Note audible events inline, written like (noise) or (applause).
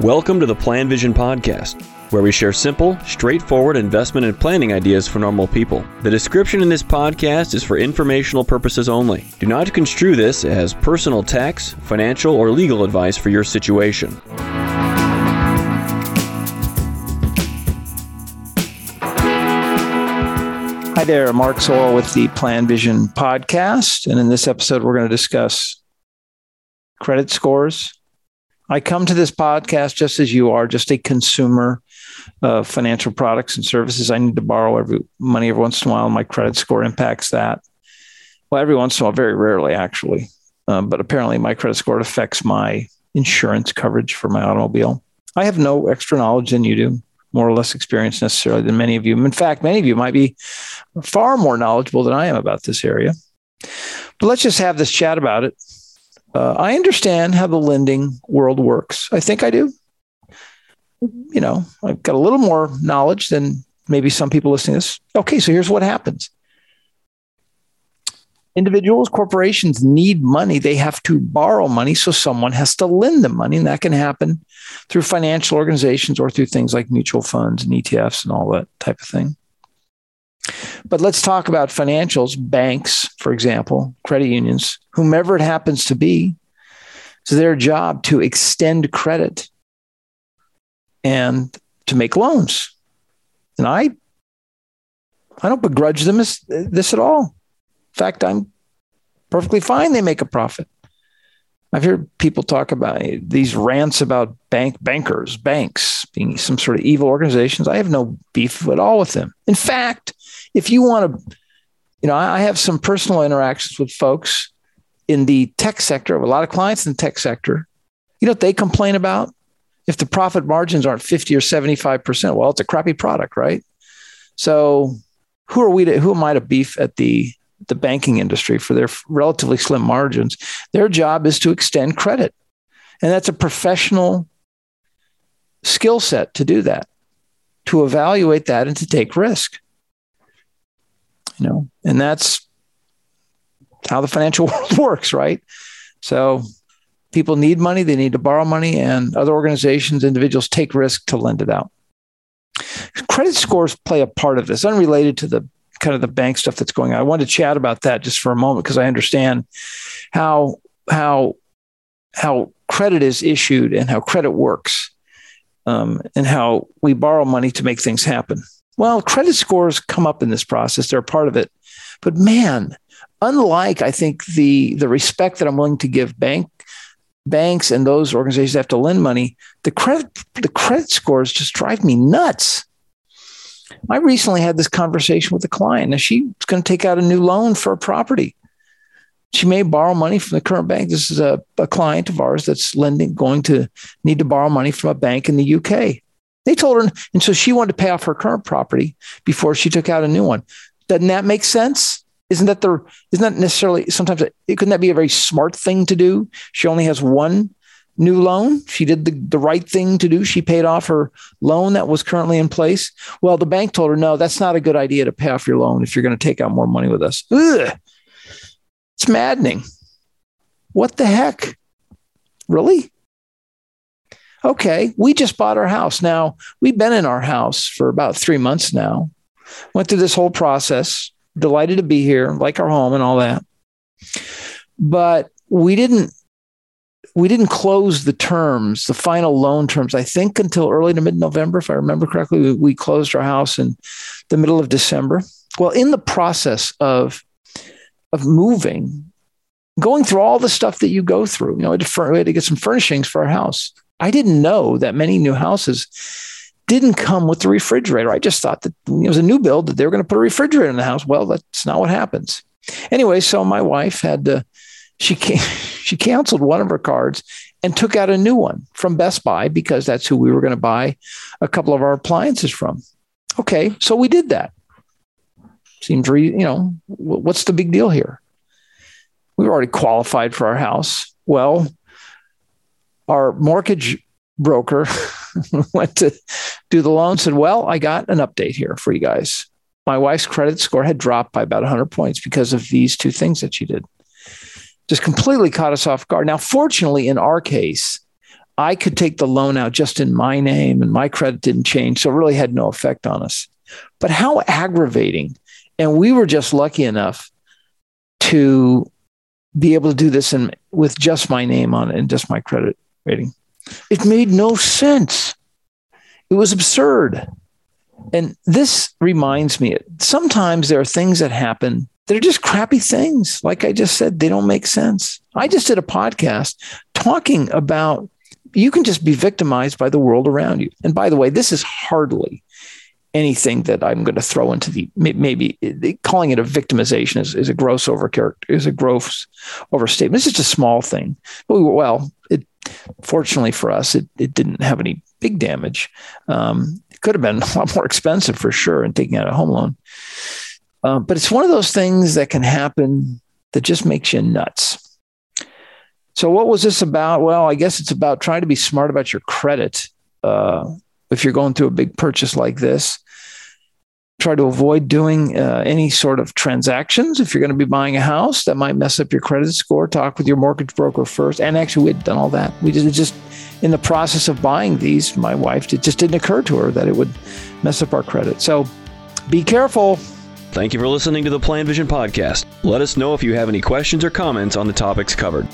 Welcome to the Plan Vision Podcast, where we share simple, straightforward investment and planning ideas for normal people. The description in this podcast is for informational purposes only. Do not construe this as personal tax, financial, or legal advice for your situation. Hi there, Mark Zoril with the Plan Vision podcast. And in this episode, we're going to discuss credit scores. I come to this podcast just as you are, just a consumer of financial products and services. I need to borrow every money every once in a while, my credit score impacts that. Well, every once in a while, very rarely actually. Um, but apparently, my credit score affects my insurance coverage for my automobile. I have no extra knowledge than you do more or less experience necessarily than many of you. In fact, many of you might be far more knowledgeable than I am about this area. But let's just have this chat about it. Uh, I understand how the lending world works. I think I do. You know, I've got a little more knowledge than maybe some people listening to this. Okay, so here's what happens individuals, corporations need money. They have to borrow money. So someone has to lend them money. And that can happen through financial organizations or through things like mutual funds and ETFs and all that type of thing. But let's talk about financials, banks, for example, credit unions, whomever it happens to be. It's their job to extend credit and to make loans. And I I don't begrudge them this, at all. In fact, I'm perfectly fine they make a profit. I've heard people talk about these rants about bank bankers, banks being some sort of evil organizations. I have no beef at all with them. In fact, if you want to, you know, I have some personal interactions with folks in the tech sector, a lot of clients in the tech sector. You know what they complain about? If the profit margins aren't 50 or 75%, well, it's a crappy product, right? So who are we to, who am I to beef at the the banking industry for their relatively slim margins. Their job is to extend credit. And that's a professional skill set to do that, to evaluate that and to take risk. You know, and that's how the financial (laughs) world works, right? So people need money, they need to borrow money, and other organizations, individuals take risk to lend it out. Credit scores play a part of this, unrelated to the kind of the bank stuff that's going on. I want to chat about that just for a moment because I understand how how how credit is issued and how credit works, um, and how we borrow money to make things happen. Well, credit scores come up in this process; they're a part of it. But man, unlike I think the the respect that I'm willing to give bank banks and those organizations that have to lend money, the credit the credit scores just drive me nuts. I recently had this conversation with a client. Now she's going to take out a new loan for a property. She may borrow money from the current bank. This is a, a client of ours that's lending, going to need to borrow money from a bank in the UK. They told her, and so she wanted to pay off her current property before she took out a new one. Doesn't that make sense? Isn't that the isn't that necessarily sometimes it, couldn't that be a very smart thing to do? She only has one new loan. She did the, the right thing to do. She paid off her loan that was currently in place. Well, the bank told her, no, that's not a good idea to pay off your loan if you're going to take out more money with us. Ugh. It's maddening. What the heck? Really? Okay, we just bought our house. Now, we've been in our house for about three months now. Went through this whole process. Delighted to be here, like our home and all that. But we didn't we didn't close the terms, the final loan terms, I think until early to mid November, if I remember correctly. We, closed our house in the middle of December. Well, in the process of, of moving, going through all the stuff that you go through, you know, we had to get some furnishings for our house. I didn't know that many new houses didn't come with the refrigerator. I just thought that it was a new build that they were going to put a refrigerator in the house. Well, that's not what happens. Anyway, so my wife had to, she (laughs) she canceled one of her cards and took out a new one from Best Buy because that's who we were going to buy a couple of our appliances from. Okay, so we did that. Seems, re, you know, what's the big deal here? We were already qualified for our house. Well, our mortgage broker (laughs) went to do the loan, said, Well, I got an update here for you guys. My wife's credit score had dropped by about 100 points because of these two things that she did just completely caught us off guard. Now, fortunately, in our case, I could take the loan out just in my name and my credit didn't change. So it really had no effect on us. But how aggravating. And we were just lucky enough to be able to do this with just my name on it and just my credit rating. It made no sense. It was absurd. And this reminds me sometimes there are things that happen that are just crappy things. Like I just said, they don't make sense. I just did a podcast talking about you can just be victimized by the world around you. And by the way, this is hardly anything that I'm going to throw into the maybe calling it a victimization is, is a gross over character is a gross overstatement. It's just a small thing. Well, it fortunately for us, it, it didn't have any big damage. Um, it could have been (laughs) a lot more expensive for sure in taking out a home loan. Uh, but it's one of those things that can happen that just makes you nuts. So, what was this about? Well, I guess it's about trying to be smart about your credit. Uh, if you're going through a big purchase like this, try to avoid doing uh, any sort of transactions. If you're going to be buying a house, that might mess up your credit score. Talk with your mortgage broker first. And actually, we had done all that. We just, just in the process of buying these, my wife, it just didn't occur to her that it would mess up our credit. So, be careful. Thank you for listening to the Plan Vision podcast. Let us know if you have any questions or comments on the topics covered.